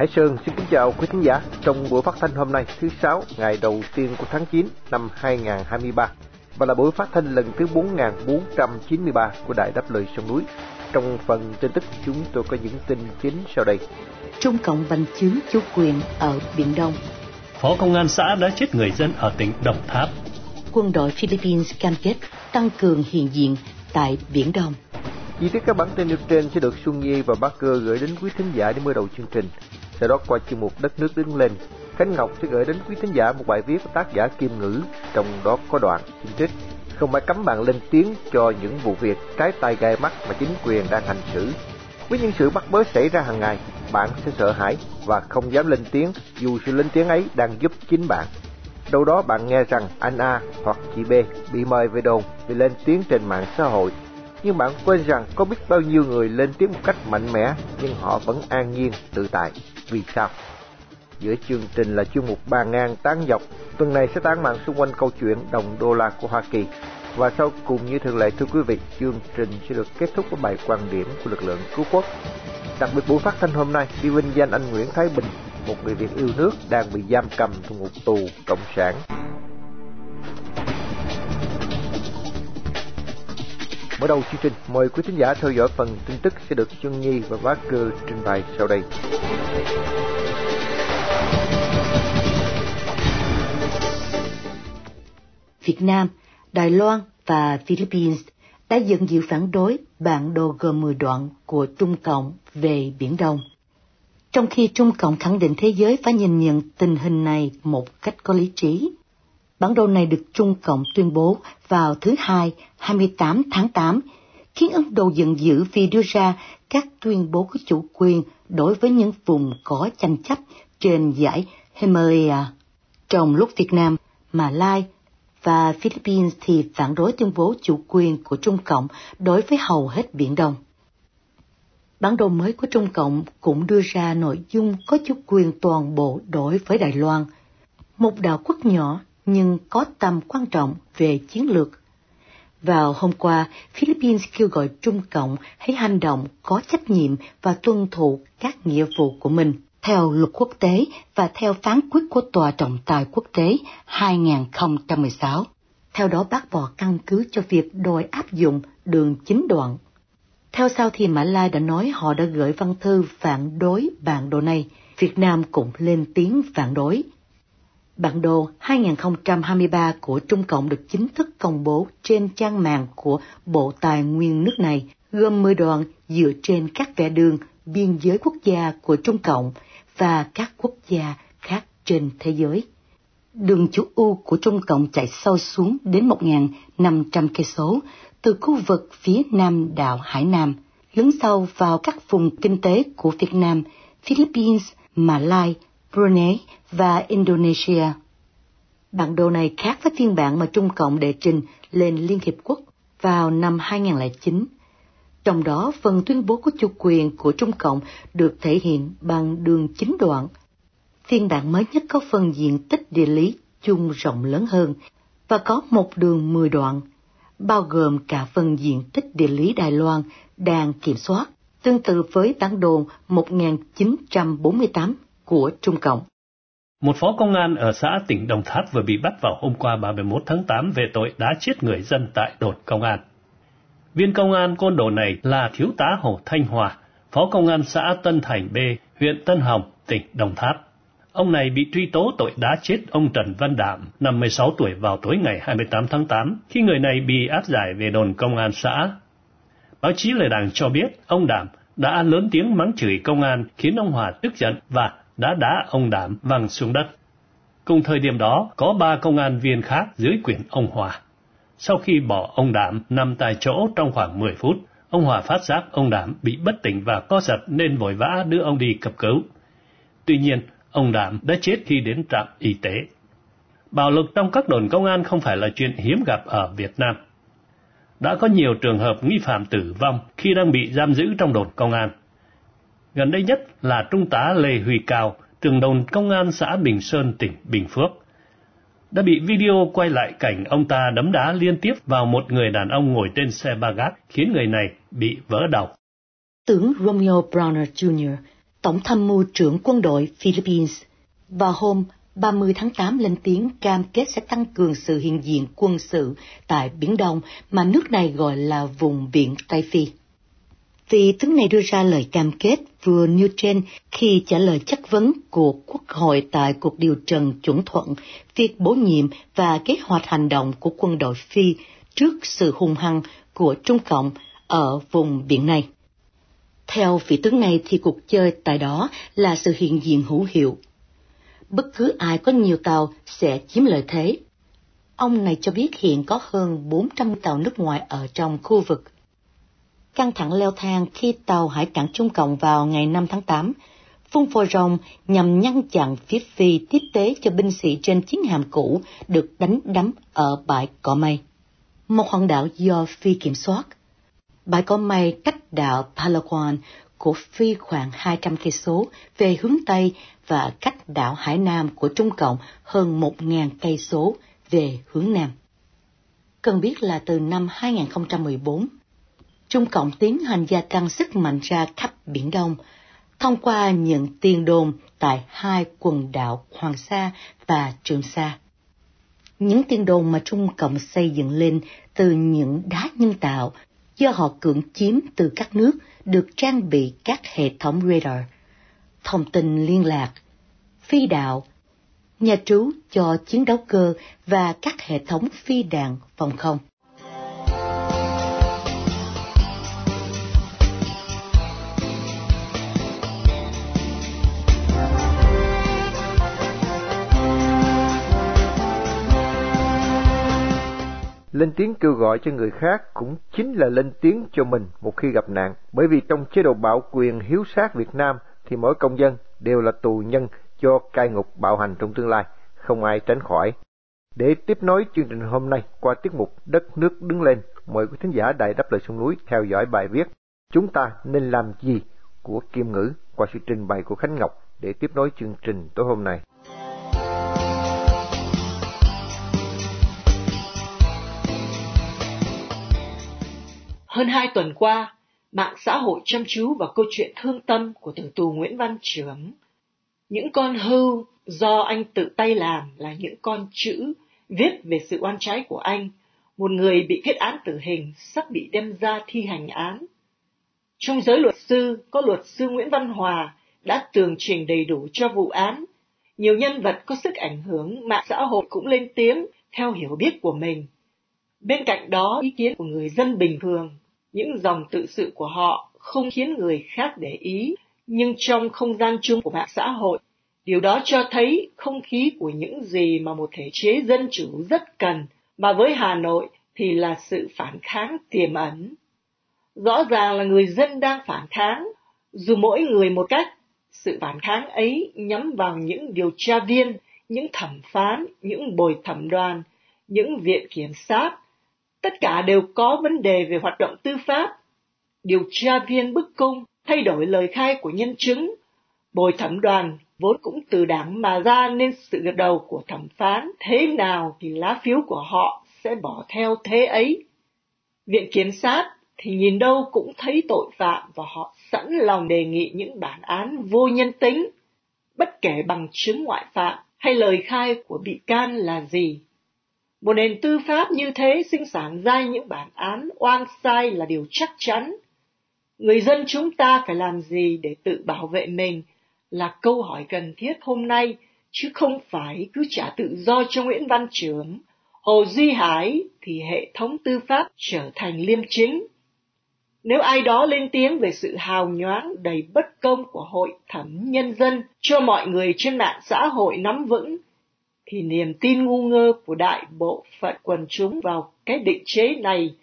Hải Sơn xin kính chào quý thính giả trong buổi phát thanh hôm nay thứ sáu ngày đầu tiên của tháng 9 năm 2023 và là buổi phát thanh lần thứ 4493 của Đài Đáp Lời Sông Núi. Trong phần tin tức chúng tôi có những tin chính sau đây. Trung Cộng bành trướng chủ quyền ở Biển Đông. Phó công an xã đã chết người dân ở tỉnh Đồng Tháp. Quân đội Philippines cam kết tăng cường hiện diện tại Biển Đông. Chi tiết các bản tin nêu trên sẽ được Xuân Nhi và Bác Cơ gửi đến quý thính giả để mở đầu chương trình. Sau đó qua chuyên mục Đất nước đứng lên, Khánh Ngọc sẽ gửi đến quý thính giả một bài viết của tác giả Kim Ngữ, trong đó có đoạn chính trích không phải cấm bạn lên tiếng cho những vụ việc trái tay gai mắt mà chính quyền đang hành xử. Với những sự bắt bớ xảy ra hàng ngày, bạn sẽ sợ hãi và không dám lên tiếng dù sự lên tiếng ấy đang giúp chính bạn. Đâu đó bạn nghe rằng anh A hoặc chị B bị mời về đồn vì lên tiếng trên mạng xã hội. Nhưng bạn quên rằng có biết bao nhiêu người lên tiếng một cách mạnh mẽ nhưng họ vẫn an nhiên, tự tại. Vì sao? Giữa chương trình là chuyên mục bàn ngang tán dọc. Tuần này sẽ tán mạng xung quanh câu chuyện đồng đô la của Hoa Kỳ. Và sau cùng như thường lệ thưa quý vị, chương trình sẽ được kết thúc với bài quan điểm của lực lượng cứu quốc. Đặc biệt buổi phát thanh hôm nay đi vinh danh anh Nguyễn Thái Bình, một người Việt yêu nước đang bị giam cầm trong ngục tù cộng sản. Mở đầu chương trình, mời quý thính giả theo dõi phần tin tức sẽ được Xuân Nhi và Bác Cơ trình bày sau đây. Việt Nam, Đài Loan và Philippines đã dẫn dịu phản đối bản đồ gồm 10 đoạn của Trung Cộng về Biển Đông. Trong khi Trung Cộng khẳng định thế giới phải nhìn nhận tình hình này một cách có lý trí, bản đồ này được Trung Cộng tuyên bố vào thứ Hai, 28 tháng 8, khiến Ấn Độ giận dữ vì đưa ra các tuyên bố có chủ quyền đối với những vùng có tranh chấp trên giải Himalaya. Trong lúc Việt Nam, Malai và Philippines thì phản đối tuyên bố chủ quyền của Trung Cộng đối với hầu hết Biển Đông. Bản đồ mới của Trung Cộng cũng đưa ra nội dung có chủ quyền toàn bộ đối với Đài Loan, một đảo quốc nhỏ nhưng có tầm quan trọng về chiến lược. Vào hôm qua, Philippines kêu gọi Trung Cộng hãy hành động có trách nhiệm và tuân thủ các nghĩa vụ của mình theo luật quốc tế và theo phán quyết của Tòa trọng tài quốc tế 2016. Theo đó bác bỏ căn cứ cho việc đòi áp dụng đường chính đoạn. Theo sau thì Mã Lai đã nói họ đã gửi văn thư phản đối bản đồ này, Việt Nam cũng lên tiếng phản đối. Bản đồ 2023 của Trung Cộng được chính thức công bố trên trang mạng của Bộ Tài nguyên nước này, gồm 10 đoạn dựa trên các vẽ đường biên giới quốc gia của Trung Cộng và các quốc gia khác trên thế giới. Đường chủ U của Trung Cộng chạy sâu xuống đến 1.500 cây số từ khu vực phía nam đảo Hải Nam, lấn sâu vào các vùng kinh tế của Việt Nam, Philippines, Malai, Brunei và Indonesia. Bản đồ này khác với phiên bản mà Trung Cộng đệ trình lên Liên Hiệp Quốc vào năm 2009 trong đó, phần tuyên bố của chủ quyền của Trung Cộng được thể hiện bằng đường chính đoạn. Phiên bản mới nhất có phần diện tích địa lý chung rộng lớn hơn và có một đường 10 đoạn, bao gồm cả phần diện tích địa lý Đài Loan đang kiểm soát, tương tự với bản đồ 1948 của Trung Cộng. Một phó công an ở xã tỉnh Đồng Tháp vừa bị bắt vào hôm qua 31 tháng 8 về tội đã chết người dân tại đồn công an. Viên công an côn đồ này là thiếu tá Hồ Thanh Hòa, phó công an xã Tân Thành B, huyện Tân Hồng, tỉnh Đồng Tháp. Ông này bị truy tố tội đá chết ông Trần Văn Đạm, 56 tuổi vào tối ngày 28 tháng 8, khi người này bị áp giải về đồn công an xã. Báo chí lời đảng cho biết ông Đạm đã lớn tiếng mắng chửi công an khiến ông Hòa tức giận và đã đá ông đảm văng xuống đất. Cùng thời điểm đó, có ba công an viên khác dưới quyền ông Hòa. Sau khi bỏ ông Đảm nằm tại chỗ trong khoảng 10 phút, ông Hòa phát giác ông Đảm bị bất tỉnh và co giật nên vội vã đưa ông đi cấp cứu. Tuy nhiên, ông Đảm đã chết khi đến trạm y tế. Bạo lực trong các đồn công an không phải là chuyện hiếm gặp ở Việt Nam. Đã có nhiều trường hợp nghi phạm tử vong khi đang bị giam giữ trong đồn công an. Gần đây nhất là Trung tá Lê Huy Cao, trường đồn công an xã Bình Sơn, tỉnh Bình Phước, đã bị video quay lại cảnh ông ta đấm đá liên tiếp vào một người đàn ông ngồi trên xe ba gác, khiến người này bị vỡ đầu. Tướng Romeo Browner Jr., Tổng tham mưu trưởng quân đội Philippines vào hôm 30 tháng 8 lên tiếng cam kết sẽ tăng cường sự hiện diện quân sự tại Biển Đông mà nước này gọi là vùng biển Tây Phi. Vị tướng này đưa ra lời cam kết vừa nêu trên khi trả lời chất vấn của Quốc hội tại cuộc điều trần chuẩn thuận, việc bổ nhiệm và kế hoạch hành động của quân đội Phi trước sự hung hăng của Trung Cộng ở vùng biển này. Theo vị tướng này thì cuộc chơi tại đó là sự hiện diện hữu hiệu. Bất cứ ai có nhiều tàu sẽ chiếm lợi thế. Ông này cho biết hiện có hơn 400 tàu nước ngoài ở trong khu vực. Căng thẳng leo thang khi tàu hải cảng Trung Cộng vào ngày 5 tháng 8, phun phò rồng nhằm ngăn chặn phía Phi tiếp tế cho binh sĩ trên chiến hạm cũ được đánh đắm ở bãi Cỏ Mây, một hòn đảo do Phi kiểm soát. Bãi Cỏ Mây cách đảo Palawan của Phi khoảng 200 cây số về hướng Tây và cách đảo Hải Nam của Trung Cộng hơn 1.000 cây số về hướng Nam. Cần biết là từ năm 2014, Trung Cộng tiến hành gia tăng sức mạnh ra khắp Biển Đông, thông qua những tiền đồn tại hai quần đảo Hoàng Sa và Trường Sa. Những tiền đồn mà Trung Cộng xây dựng lên từ những đá nhân tạo do họ cưỡng chiếm từ các nước được trang bị các hệ thống radar, thông tin liên lạc, phi đạo, nhà trú cho chiến đấu cơ và các hệ thống phi đạn phòng không. Lên tiếng kêu gọi cho người khác cũng chính là lên tiếng cho mình một khi gặp nạn, bởi vì trong chế độ bạo quyền hiếu sát Việt Nam thì mỗi công dân đều là tù nhân cho cai ngục bạo hành trong tương lai, không ai tránh khỏi. Để tiếp nối chương trình hôm nay qua tiết mục Đất nước đứng lên, mời quý thính giả đại Đáp Lời Sông Núi theo dõi bài viết Chúng ta nên làm gì của Kim Ngữ qua sự trình bày của Khánh Ngọc để tiếp nối chương trình tối hôm nay. Hơn hai tuần qua, mạng xã hội chăm chú vào câu chuyện thương tâm của tử tù Nguyễn Văn Trưởng. Những con hưu do anh tự tay làm là những con chữ viết về sự oan trái của anh, một người bị kết án tử hình sắp bị đem ra thi hành án. Trong giới luật sư, có luật sư Nguyễn Văn Hòa đã tường trình đầy đủ cho vụ án. Nhiều nhân vật có sức ảnh hưởng mạng xã hội cũng lên tiếng theo hiểu biết của mình. Bên cạnh đó, ý kiến của người dân bình thường những dòng tự sự của họ không khiến người khác để ý, nhưng trong không gian chung của mạng xã hội, điều đó cho thấy không khí của những gì mà một thể chế dân chủ rất cần, mà với Hà Nội thì là sự phản kháng tiềm ẩn. Rõ ràng là người dân đang phản kháng, dù mỗi người một cách, sự phản kháng ấy nhắm vào những điều tra viên, những thẩm phán, những bồi thẩm đoàn, những viện kiểm sát, tất cả đều có vấn đề về hoạt động tư pháp. Điều tra viên bức cung thay đổi lời khai của nhân chứng. Bồi thẩm đoàn vốn cũng từ đảng mà ra nên sự gật đầu của thẩm phán thế nào thì lá phiếu của họ sẽ bỏ theo thế ấy. Viện kiểm sát thì nhìn đâu cũng thấy tội phạm và họ sẵn lòng đề nghị những bản án vô nhân tính, bất kể bằng chứng ngoại phạm hay lời khai của bị can là gì. Một nền tư pháp như thế sinh sản ra những bản án oan sai là điều chắc chắn. Người dân chúng ta phải làm gì để tự bảo vệ mình là câu hỏi cần thiết hôm nay, chứ không phải cứ trả tự do cho Nguyễn Văn Trưởng. Hồ Duy Hải thì hệ thống tư pháp trở thành liêm chính. Nếu ai đó lên tiếng về sự hào nhoáng đầy bất công của hội thẩm nhân dân cho mọi người trên mạng xã hội nắm vững, thì niềm tin ngu ngơ của đại bộ phận quần chúng vào cái định chế này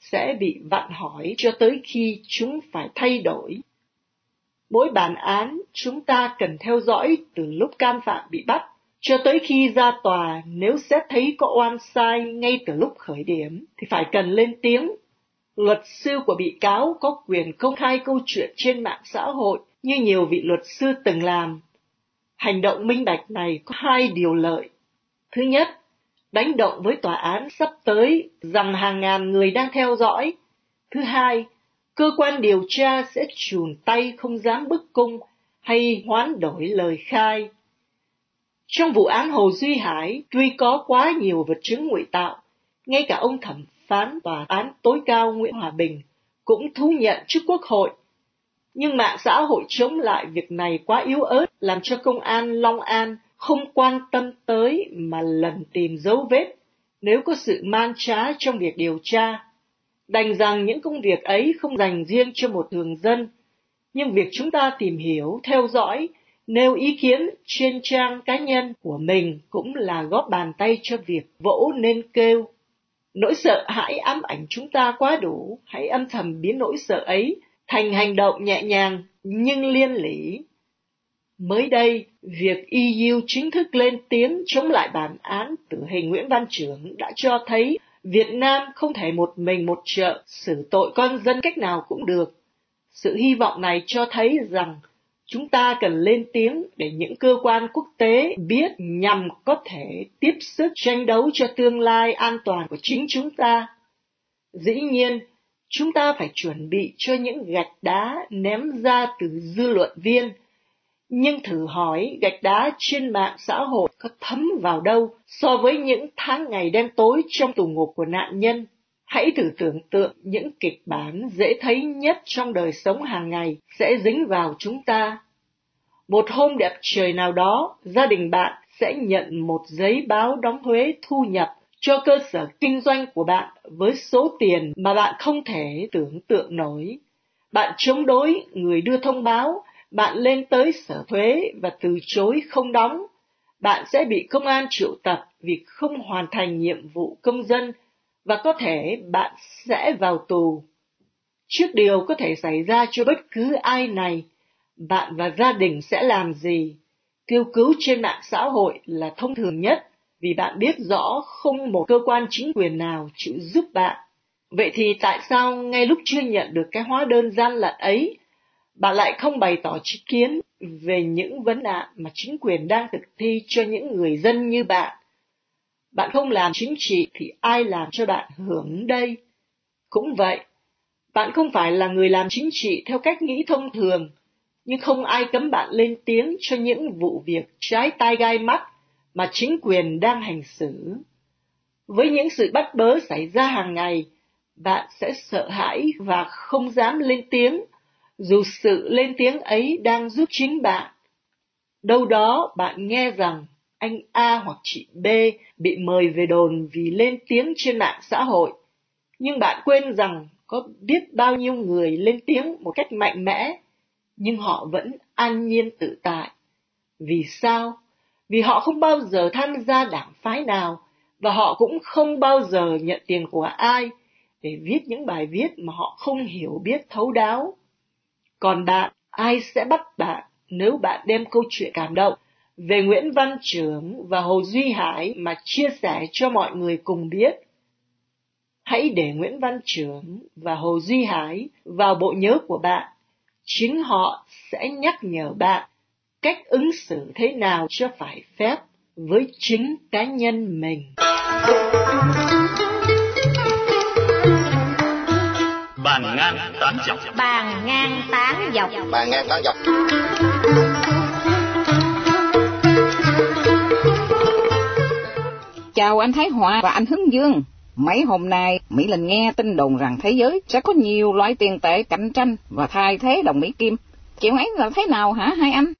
sẽ bị vặn hỏi cho tới khi chúng phải thay đổi. Mỗi bản án chúng ta cần theo dõi từ lúc can phạm bị bắt cho tới khi ra tòa nếu xét thấy có oan sai ngay từ lúc khởi điểm thì phải cần lên tiếng. Luật sư của bị cáo có quyền công khai câu chuyện trên mạng xã hội như nhiều vị luật sư từng làm Hành động minh bạch này có hai điều lợi. Thứ nhất, đánh động với tòa án sắp tới rằng hàng ngàn người đang theo dõi. Thứ hai, cơ quan điều tra sẽ chùn tay không dám bức cung hay hoán đổi lời khai. Trong vụ án Hồ Duy Hải, tuy có quá nhiều vật chứng ngụy tạo, ngay cả ông thẩm phán tòa án tối cao Nguyễn Hòa Bình cũng thú nhận trước Quốc hội. Nhưng mạng xã hội chống lại việc này quá yếu ớt, làm cho công an Long An không quan tâm tới mà lần tìm dấu vết nếu có sự man trá trong việc điều tra. Đành rằng những công việc ấy không dành riêng cho một thường dân, nhưng việc chúng ta tìm hiểu, theo dõi, nêu ý kiến trên trang cá nhân của mình cũng là góp bàn tay cho việc vỗ nên kêu. Nỗi sợ hãi ám ảnh chúng ta quá đủ, hãy âm thầm biến nỗi sợ ấy thành hành động nhẹ nhàng nhưng liên lý. Mới đây, việc EU chính thức lên tiếng chống lại bản án tử hình Nguyễn Văn Trưởng đã cho thấy Việt Nam không thể một mình một trợ xử tội con dân cách nào cũng được. Sự hy vọng này cho thấy rằng chúng ta cần lên tiếng để những cơ quan quốc tế biết nhằm có thể tiếp sức tranh đấu cho tương lai an toàn của chính chúng ta. Dĩ nhiên, chúng ta phải chuẩn bị cho những gạch đá ném ra từ dư luận viên nhưng thử hỏi gạch đá trên mạng xã hội có thấm vào đâu so với những tháng ngày đen tối trong tù ngục của nạn nhân. Hãy thử tưởng tượng những kịch bản dễ thấy nhất trong đời sống hàng ngày sẽ dính vào chúng ta. Một hôm đẹp trời nào đó, gia đình bạn sẽ nhận một giấy báo đóng thuế thu nhập cho cơ sở kinh doanh của bạn với số tiền mà bạn không thể tưởng tượng nổi. Bạn chống đối người đưa thông báo bạn lên tới sở thuế và từ chối không đóng, bạn sẽ bị công an triệu tập vì không hoàn thành nhiệm vụ công dân và có thể bạn sẽ vào tù. Trước điều có thể xảy ra cho bất cứ ai này, bạn và gia đình sẽ làm gì? Kêu cứu trên mạng xã hội là thông thường nhất vì bạn biết rõ không một cơ quan chính quyền nào chịu giúp bạn. Vậy thì tại sao ngay lúc chưa nhận được cái hóa đơn gian lận ấy bạn lại không bày tỏ ý kiến về những vấn nạn mà chính quyền đang thực thi cho những người dân như bạn. Bạn không làm chính trị thì ai làm cho bạn hưởng đây? Cũng vậy, bạn không phải là người làm chính trị theo cách nghĩ thông thường, nhưng không ai cấm bạn lên tiếng cho những vụ việc trái tai gai mắt mà chính quyền đang hành xử. Với những sự bắt bớ xảy ra hàng ngày, bạn sẽ sợ hãi và không dám lên tiếng dù sự lên tiếng ấy đang giúp chính bạn. Đâu đó bạn nghe rằng anh A hoặc chị B bị mời về đồn vì lên tiếng trên mạng xã hội, nhưng bạn quên rằng có biết bao nhiêu người lên tiếng một cách mạnh mẽ, nhưng họ vẫn an nhiên tự tại. Vì sao? Vì họ không bao giờ tham gia đảng phái nào và họ cũng không bao giờ nhận tiền của ai để viết những bài viết mà họ không hiểu biết thấu đáo. Còn bạn, ai sẽ bắt bạn nếu bạn đem câu chuyện cảm động về Nguyễn Văn Trưởng và Hồ Duy Hải mà chia sẻ cho mọi người cùng biết? Hãy để Nguyễn Văn Trưởng và Hồ Duy Hải vào bộ nhớ của bạn. Chính họ sẽ nhắc nhở bạn cách ứng xử thế nào cho phải phép với chính cá nhân mình. Bàn ngang tán dọc Bàn ngang tán dọc Bàn ngang tán dọc Chào anh Thái Hòa và anh Hướng Dương. Mấy hôm nay, Mỹ Linh nghe tin đồn rằng thế giới sẽ có nhiều loại tiền tệ cạnh tranh và thay thế đồng Mỹ Kim. Chuyện ấy là thế nào hả hai anh?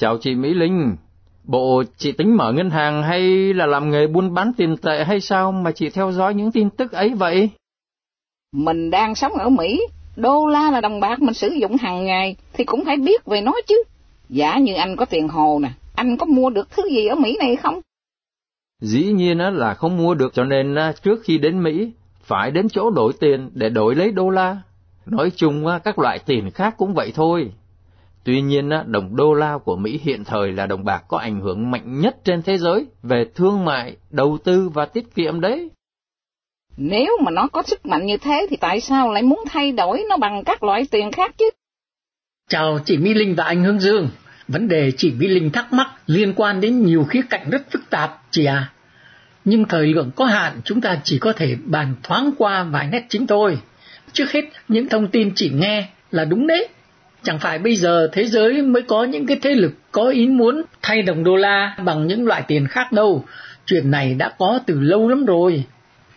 Chào chị Mỹ Linh. Bộ chị tính mở ngân hàng hay là làm nghề buôn bán tiền tệ hay sao mà chị theo dõi những tin tức ấy vậy? Mình đang sống ở Mỹ, đô la là đồng bạc mình sử dụng hàng ngày thì cũng phải biết về nó chứ. Giả như anh có tiền hồ nè, anh có mua được thứ gì ở Mỹ này không? Dĩ nhiên là không mua được cho nên trước khi đến Mỹ phải đến chỗ đổi tiền để đổi lấy đô la. Nói chung các loại tiền khác cũng vậy thôi. Tuy nhiên đồng đô la của Mỹ hiện thời là đồng bạc có ảnh hưởng mạnh nhất trên thế giới về thương mại, đầu tư và tiết kiệm đấy. Nếu mà nó có sức mạnh như thế thì tại sao lại muốn thay đổi nó bằng các loại tiền khác chứ? Chào chị Mỹ Linh và anh Hương Dương. Vấn đề chị Mỹ Linh thắc mắc liên quan đến nhiều khía cạnh rất phức tạp, chị à. Nhưng thời lượng có hạn chúng ta chỉ có thể bàn thoáng qua vài nét chính thôi. Trước hết, những thông tin chị nghe là đúng đấy. Chẳng phải bây giờ thế giới mới có những cái thế lực có ý muốn thay đồng đô la bằng những loại tiền khác đâu. Chuyện này đã có từ lâu lắm rồi.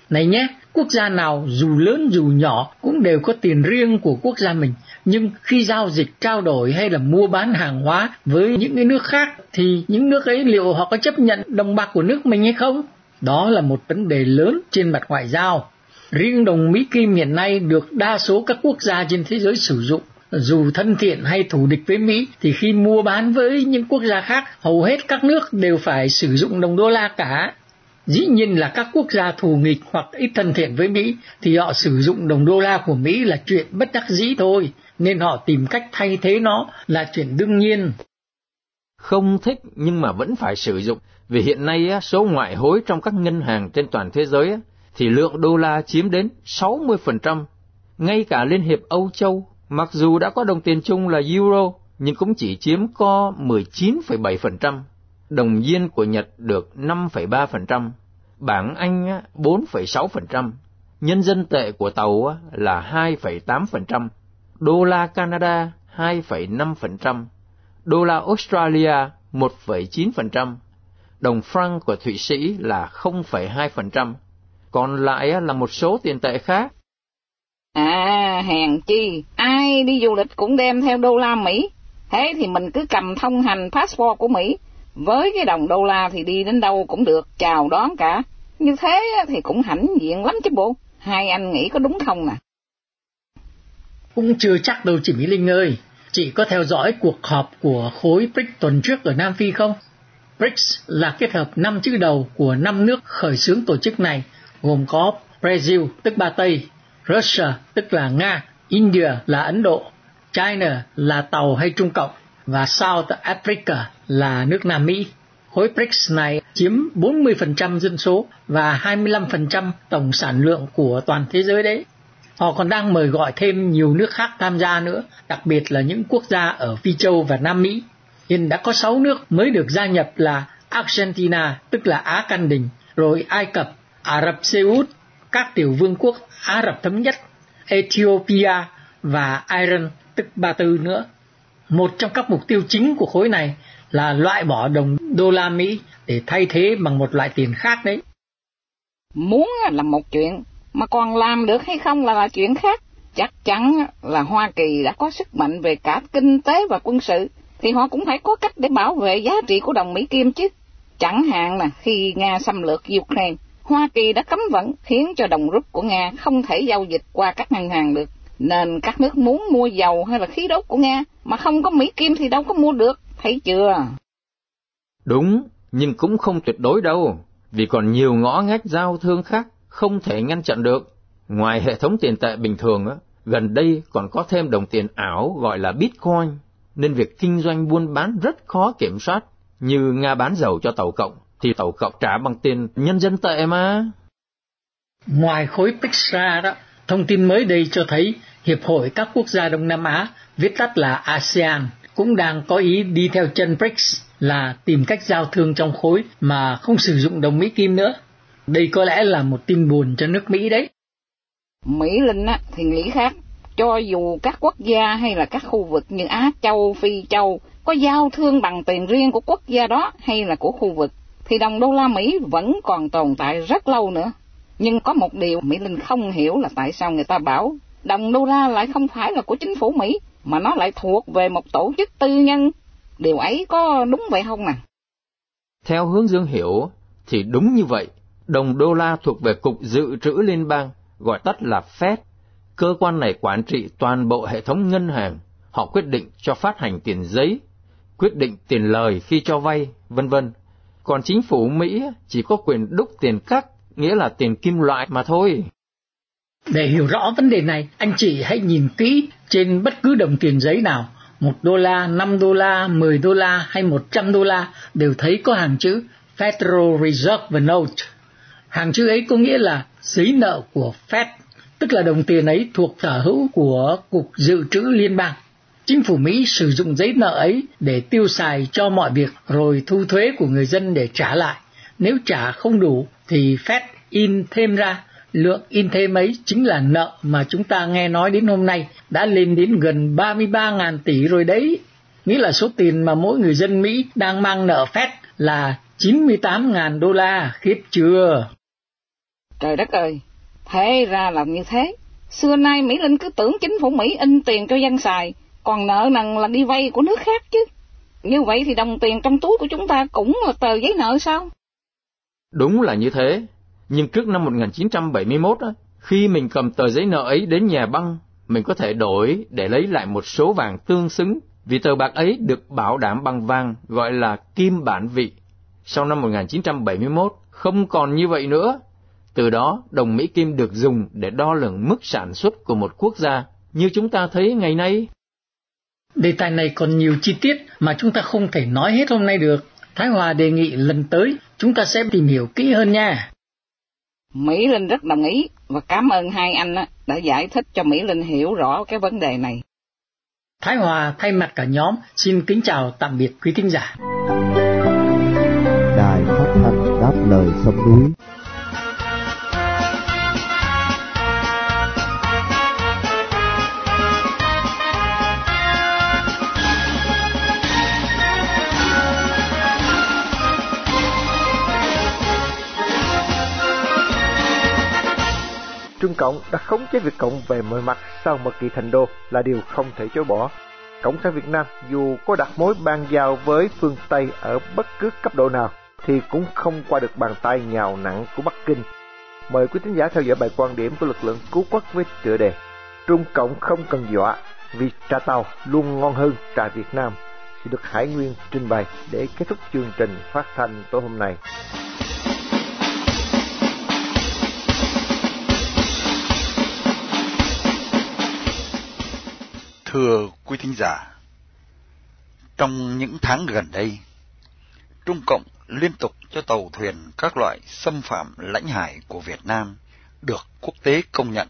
Này nhé, quốc gia nào dù lớn dù nhỏ cũng đều có tiền riêng của quốc gia mình. Nhưng khi giao dịch trao đổi hay là mua bán hàng hóa với những cái nước khác thì những nước ấy liệu họ có chấp nhận đồng bạc của nước mình hay không? Đó là một vấn đề lớn trên mặt ngoại giao. Riêng đồng Mỹ Kim hiện nay được đa số các quốc gia trên thế giới sử dụng dù thân thiện hay thù địch với Mỹ thì khi mua bán với những quốc gia khác hầu hết các nước đều phải sử dụng đồng đô la cả. Dĩ nhiên là các quốc gia thù nghịch hoặc ít thân thiện với Mỹ thì họ sử dụng đồng đô la của Mỹ là chuyện bất đắc dĩ thôi, nên họ tìm cách thay thế nó là chuyện đương nhiên. Không thích nhưng mà vẫn phải sử dụng, vì hiện nay số ngoại hối trong các ngân hàng trên toàn thế giới thì lượng đô la chiếm đến 60%. Ngay cả Liên hiệp Âu Châu Mặc dù đã có đồng tiền chung là euro, nhưng cũng chỉ chiếm có 19,7%, đồng yên của Nhật được 5,3%, bảng Anh 4,6%, nhân dân tệ của Tàu là 2,8%, đô la Canada 2,5%, đô la Australia 1,9%, đồng franc của Thụy Sĩ là 0,2%, còn lại là một số tiền tệ khác. À, hèn chi, ai đi du lịch cũng đem theo đô la Mỹ. Thế thì mình cứ cầm thông hành passport của Mỹ. Với cái đồng đô la thì đi đến đâu cũng được, chào đón cả. Như thế thì cũng hãnh diện lắm chứ bộ. Hai anh nghĩ có đúng không nè? Cũng chưa chắc đâu chị Mỹ Linh ơi. Chị có theo dõi cuộc họp của khối BRICS tuần trước ở Nam Phi không? BRICS là kết hợp năm chữ đầu của năm nước khởi xướng tổ chức này, gồm có Brazil, tức Ba Tây, Russia tức là Nga, India là Ấn Độ, China là Tàu hay Trung Cộng và South Africa là nước Nam Mỹ. Khối BRICS này chiếm 40% dân số và 25% tổng sản lượng của toàn thế giới đấy. Họ còn đang mời gọi thêm nhiều nước khác tham gia nữa, đặc biệt là những quốc gia ở Phi Châu và Nam Mỹ. Hiện đã có 6 nước mới được gia nhập là Argentina, tức là Á Căn Đình, rồi Ai Cập, Ả Rập Xê Út, các tiểu vương quốc Ả Rập Thống Nhất, Ethiopia và Iran tức Ba Tư nữa. Một trong các mục tiêu chính của khối này là loại bỏ đồng đô la Mỹ để thay thế bằng một loại tiền khác đấy. Muốn là một chuyện, mà còn làm được hay không là là chuyện khác. Chắc chắn là Hoa Kỳ đã có sức mạnh về cả kinh tế và quân sự, thì họ cũng phải có cách để bảo vệ giá trị của đồng Mỹ Kim chứ. Chẳng hạn là khi Nga xâm lược Ukraine, Hoa Kỳ đã cấm vận khiến cho đồng rút của Nga không thể giao dịch qua các ngân hàng được. Nên các nước muốn mua dầu hay là khí đốt của Nga mà không có Mỹ Kim thì đâu có mua được, thấy chưa? Đúng, nhưng cũng không tuyệt đối đâu, vì còn nhiều ngõ ngách giao thương khác không thể ngăn chặn được. Ngoài hệ thống tiền tệ bình thường, gần đây còn có thêm đồng tiền ảo gọi là Bitcoin, nên việc kinh doanh buôn bán rất khó kiểm soát, như Nga bán dầu cho tàu cộng thì tàu cộng trả bằng tiền nhân dân tệ mà. Ngoài khối BRICS ra đó, thông tin mới đây cho thấy Hiệp hội các quốc gia Đông Nam Á, viết tắt là ASEAN, cũng đang có ý đi theo chân BRICS là tìm cách giao thương trong khối mà không sử dụng đồng Mỹ Kim nữa. Đây có lẽ là một tin buồn cho nước Mỹ đấy. Mỹ Linh á, thì nghĩ khác. Cho dù các quốc gia hay là các khu vực như Á Châu, Phi Châu có giao thương bằng tiền riêng của quốc gia đó hay là của khu vực thì đồng đô la Mỹ vẫn còn tồn tại rất lâu nữa. Nhưng có một điều Mỹ Linh không hiểu là tại sao người ta bảo đồng đô la lại không phải là của chính phủ Mỹ, mà nó lại thuộc về một tổ chức tư nhân. Điều ấy có đúng vậy không nè? Theo hướng Dương hiểu, thì đúng như vậy. Đồng đô la thuộc về Cục Dự trữ Liên bang, gọi tắt là Fed. Cơ quan này quản trị toàn bộ hệ thống ngân hàng. Họ quyết định cho phát hành tiền giấy, quyết định tiền lời khi cho vay, vân vân còn chính phủ Mỹ chỉ có quyền đúc tiền cắt, nghĩa là tiền kim loại mà thôi. Để hiểu rõ vấn đề này, anh chị hãy nhìn kỹ trên bất cứ đồng tiền giấy nào, một đô la, 5 đô la, 10 đô la hay 100 đô la đều thấy có hàng chữ Federal Reserve Note. Hàng chữ ấy có nghĩa là giấy nợ của Fed, tức là đồng tiền ấy thuộc sở hữu của Cục Dự trữ Liên bang. Chính phủ Mỹ sử dụng giấy nợ ấy để tiêu xài cho mọi việc rồi thu thuế của người dân để trả lại. Nếu trả không đủ thì Fed in thêm ra Lượng in thêm ấy chính là nợ mà chúng ta nghe nói đến hôm nay đã lên đến gần 33.000 tỷ rồi đấy. Nghĩa là số tiền mà mỗi người dân Mỹ đang mang nợ Fed là 98.000 đô la, khiếp chưa? Trời đất ơi, thế ra là như thế. Xưa nay Mỹ Linh cứ tưởng chính phủ Mỹ in tiền cho dân xài, còn nợ nần là đi vay của nước khác chứ. Như vậy thì đồng tiền trong túi của chúng ta cũng là tờ giấy nợ sao? Đúng là như thế, nhưng trước năm 1971, khi mình cầm tờ giấy nợ ấy đến nhà băng, mình có thể đổi để lấy lại một số vàng tương xứng, vì tờ bạc ấy được bảo đảm bằng vàng gọi là kim bản vị. Sau năm 1971, không còn như vậy nữa. Từ đó, đồng Mỹ Kim được dùng để đo lường mức sản xuất của một quốc gia, như chúng ta thấy ngày nay. Đề tài này còn nhiều chi tiết mà chúng ta không thể nói hết hôm nay được. Thái Hòa đề nghị lần tới chúng ta sẽ tìm hiểu kỹ hơn nha. Mỹ Linh rất đồng ý và cảm ơn hai anh đã giải thích cho Mỹ Linh hiểu rõ cái vấn đề này. Thái Hòa thay mặt cả nhóm xin kính chào tạm biệt quý thính giả. Đài phát thanh đáp lời sông núi Trung Cộng đã khống chế Việt Cộng về mọi mặt sau mật kỳ thành đô là điều không thể chối bỏ. Cộng sản Việt Nam dù có đặt mối ban giao với phương Tây ở bất cứ cấp độ nào, thì cũng không qua được bàn tay nhào nặng của Bắc Kinh. Mời quý thính giả theo dõi bài quan điểm của lực lượng cứu quốc với tựa đề Trung Cộng không cần dọa vì trà tàu luôn ngon hơn trà Việt Nam sẽ được Hải Nguyên trình bày để kết thúc chương trình phát thanh tối hôm nay. Thưa quý thính giả, trong những tháng gần đây, Trung Cộng liên tục cho tàu thuyền các loại xâm phạm lãnh hải của Việt Nam được quốc tế công nhận.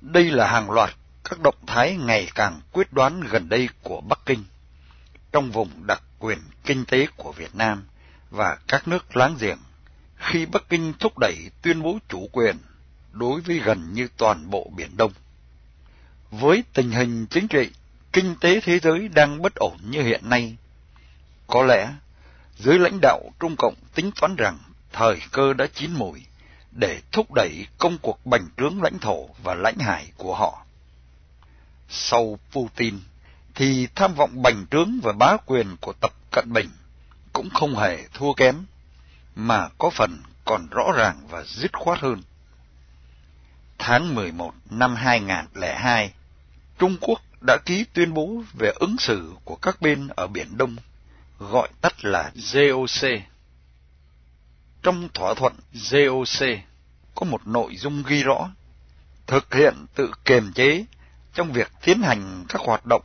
Đây là hàng loạt các động thái ngày càng quyết đoán gần đây của Bắc Kinh trong vùng đặc quyền kinh tế của Việt Nam và các nước láng giềng khi Bắc Kinh thúc đẩy tuyên bố chủ quyền đối với gần như toàn bộ Biển Đông. Với tình hình chính trị, kinh tế thế giới đang bất ổn như hiện nay, có lẽ dưới lãnh đạo Trung Cộng tính toán rằng thời cơ đã chín mùi để thúc đẩy công cuộc bành trướng lãnh thổ và lãnh hải của họ. Sau Putin, thì tham vọng bành trướng và bá quyền của Tập Cận Bình cũng không hề thua kém, mà có phần còn rõ ràng và dứt khoát hơn. Tháng 11 năm 2002, Trung Quốc đã ký tuyên bố về ứng xử của các bên ở Biển Đông, gọi tắt là GOC. Trong thỏa thuận GOC có một nội dung ghi rõ, thực hiện tự kiềm chế trong việc tiến hành các hoạt động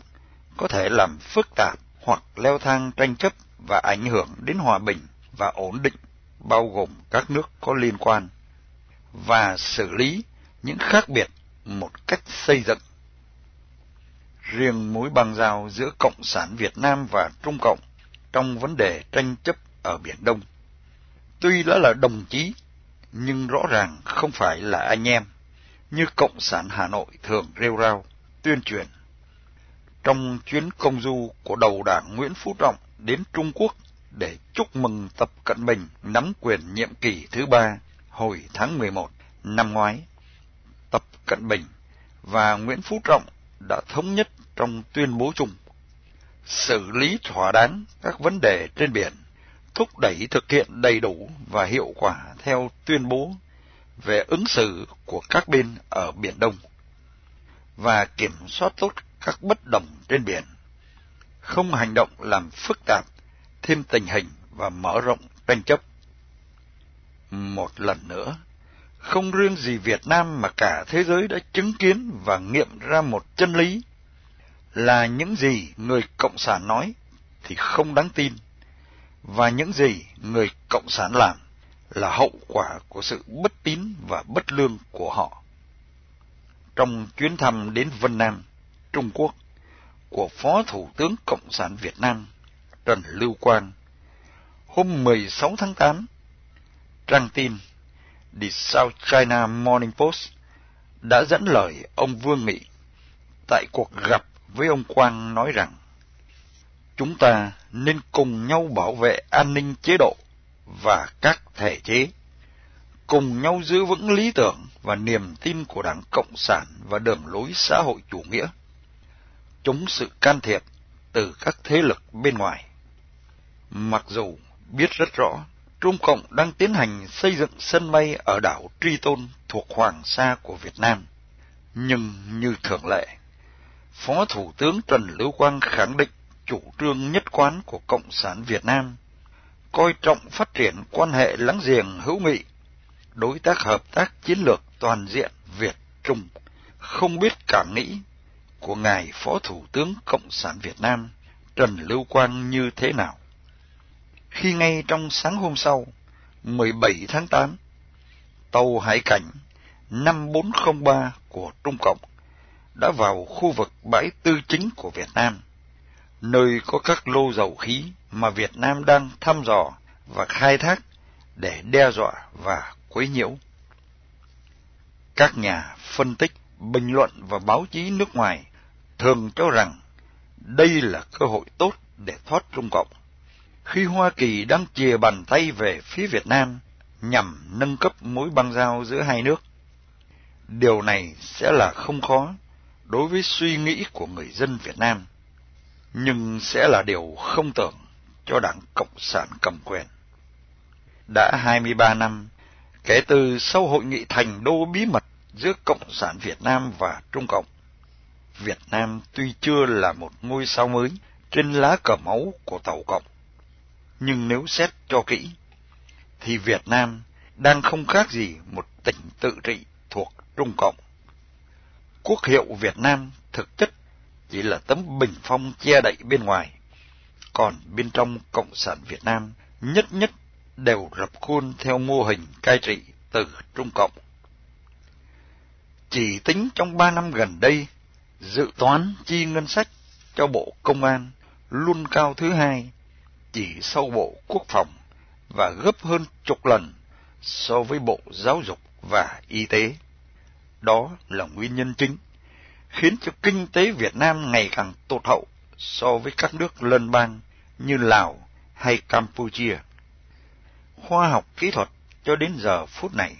có thể làm phức tạp hoặc leo thang tranh chấp và ảnh hưởng đến hòa bình và ổn định, bao gồm các nước có liên quan, và xử lý những khác biệt một cách xây dựng riêng mối băng giao giữa Cộng sản Việt Nam và Trung Cộng trong vấn đề tranh chấp ở Biển Đông. Tuy đã là đồng chí, nhưng rõ ràng không phải là anh em, như Cộng sản Hà Nội thường rêu rao, tuyên truyền. Trong chuyến công du của đầu đảng Nguyễn Phú Trọng đến Trung Quốc để chúc mừng Tập Cận Bình nắm quyền nhiệm kỳ thứ ba hồi tháng 11 năm ngoái, Tập Cận Bình và Nguyễn Phú Trọng đã thống nhất trong tuyên bố chung xử lý thỏa đáng các vấn đề trên biển, thúc đẩy thực hiện đầy đủ và hiệu quả theo tuyên bố về ứng xử của các bên ở Biển Đông và kiểm soát tốt các bất đồng trên biển, không hành động làm phức tạp thêm tình hình và mở rộng tranh chấp. Một lần nữa, không riêng gì Việt Nam mà cả thế giới đã chứng kiến và nghiệm ra một chân lý là những gì người Cộng sản nói thì không đáng tin, và những gì người Cộng sản làm là hậu quả của sự bất tín và bất lương của họ. Trong chuyến thăm đến Vân Nam, Trung Quốc, của Phó Thủ tướng Cộng sản Việt Nam Trần Lưu Quang, hôm 16 tháng 8, trang tin The South China Morning Post đã dẫn lời ông Vương Nghị tại cuộc gặp với ông Quang nói rằng chúng ta nên cùng nhau bảo vệ an ninh chế độ và các thể chế, cùng nhau giữ vững lý tưởng và niềm tin của Đảng Cộng sản và đường lối xã hội chủ nghĩa, chống sự can thiệp từ các thế lực bên ngoài. Mặc dù biết rất rõ Trung Cộng đang tiến hành xây dựng sân bay ở đảo Tri tôn thuộc Hoàng Sa của Việt Nam, nhưng như thường lệ, Phó Thủ tướng Trần Lưu Quang khẳng định chủ trương nhất quán của Cộng sản Việt Nam, coi trọng phát triển quan hệ láng giềng hữu nghị, đối tác hợp tác chiến lược toàn diện Việt-Trung, không biết cả nghĩ của Ngài Phó Thủ tướng Cộng sản Việt Nam Trần Lưu Quang như thế nào. Khi ngay trong sáng hôm sau, 17 tháng 8, tàu hải cảnh 5403 của Trung Cộng đã vào khu vực bãi tư chính của Việt Nam, nơi có các lô dầu khí mà Việt Nam đang thăm dò và khai thác để đe dọa và quấy nhiễu. Các nhà phân tích, bình luận và báo chí nước ngoài thường cho rằng đây là cơ hội tốt để thoát Trung Cộng. Khi Hoa Kỳ đang chìa bàn tay về phía Việt Nam nhằm nâng cấp mối băng giao giữa hai nước, điều này sẽ là không khó đối với suy nghĩ của người dân Việt Nam, nhưng sẽ là điều không tưởng cho Đảng Cộng sản cầm quyền. Đã 23 năm kể từ sau hội nghị thành đô bí mật giữa Cộng sản Việt Nam và Trung Cộng, Việt Nam tuy chưa là một ngôi sao mới trên lá cờ máu của Tàu Cộng, nhưng nếu xét cho kỹ, thì Việt Nam đang không khác gì một tỉnh tự trị thuộc Trung Cộng. Quốc hiệu Việt Nam thực chất chỉ là tấm bình phong che đậy bên ngoài, còn bên trong Cộng sản Việt Nam nhất nhất đều rập khuôn theo mô hình cai trị từ Trung Cộng. Chỉ tính trong ba năm gần đây, dự toán chi ngân sách cho Bộ Công an luôn cao thứ hai, chỉ sau Bộ Quốc phòng và gấp hơn chục lần so với Bộ Giáo dục và Y tế. Đó là nguyên nhân chính khiến cho kinh tế Việt Nam ngày càng tụt hậu so với các nước lân bang như Lào hay Campuchia. Khoa học kỹ thuật cho đến giờ phút này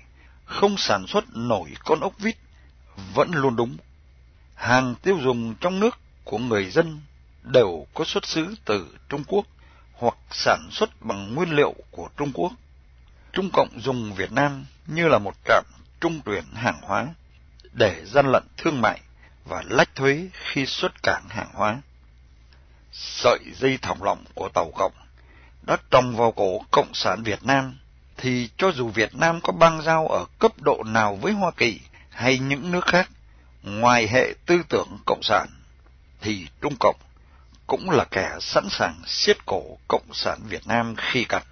không sản xuất nổi con ốc vít vẫn luôn đúng. Hàng tiêu dùng trong nước của người dân đều có xuất xứ từ Trung Quốc hoặc sản xuất bằng nguyên liệu của Trung Quốc. Trung Cộng dùng Việt Nam như là một trạm trung chuyển hàng hóa để gian lận thương mại và lách thuế khi xuất cảng hàng hóa. Sợi dây thòng lọng của Tàu Cộng đã trồng vào cổ Cộng sản Việt Nam, thì cho dù Việt Nam có băng giao ở cấp độ nào với Hoa Kỳ hay những nước khác, ngoài hệ tư tưởng Cộng sản, thì Trung Cộng cũng là kẻ sẵn sàng siết cổ Cộng sản Việt Nam khi cần.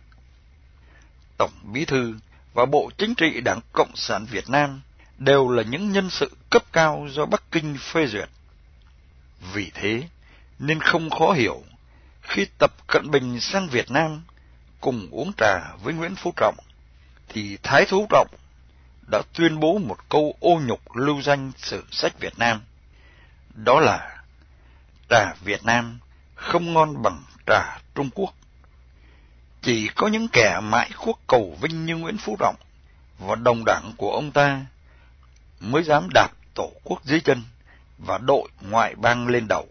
Tổng Bí Thư và Bộ Chính trị Đảng Cộng sản Việt Nam đều là những nhân sự cấp cao do Bắc Kinh phê duyệt. Vì thế, nên không khó hiểu khi Tập Cận Bình sang Việt Nam cùng uống trà với Nguyễn Phú Trọng, thì Thái Thú Trọng đã tuyên bố một câu ô nhục lưu danh sử sách Việt Nam. Đó là trà Việt Nam không ngon bằng trà Trung Quốc. Chỉ có những kẻ mãi quốc cầu vinh như Nguyễn Phú Trọng và đồng đảng của ông ta mới dám đạp tổ quốc dưới chân và đội ngoại bang lên đầu.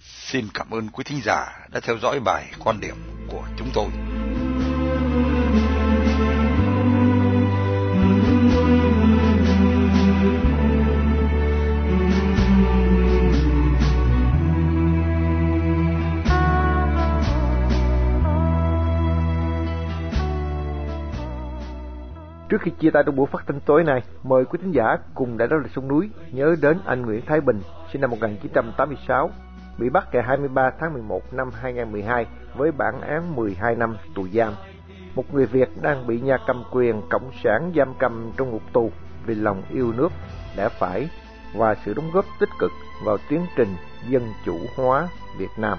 Xin cảm ơn quý thính giả đã theo dõi bài quan điểm của chúng tôi. Trước khi chia tay trong buổi phát thanh tối nay, mời quý thính giả cùng đã đó là sông núi nhớ đến anh Nguyễn Thái Bình, sinh năm 1986, bị bắt ngày 23 tháng 11 năm 2012 với bản án 12 năm tù giam. Một người Việt đang bị nhà cầm quyền cộng sản giam cầm trong ngục tù vì lòng yêu nước, đã phải và sự đóng góp tích cực vào tiến trình dân chủ hóa Việt Nam.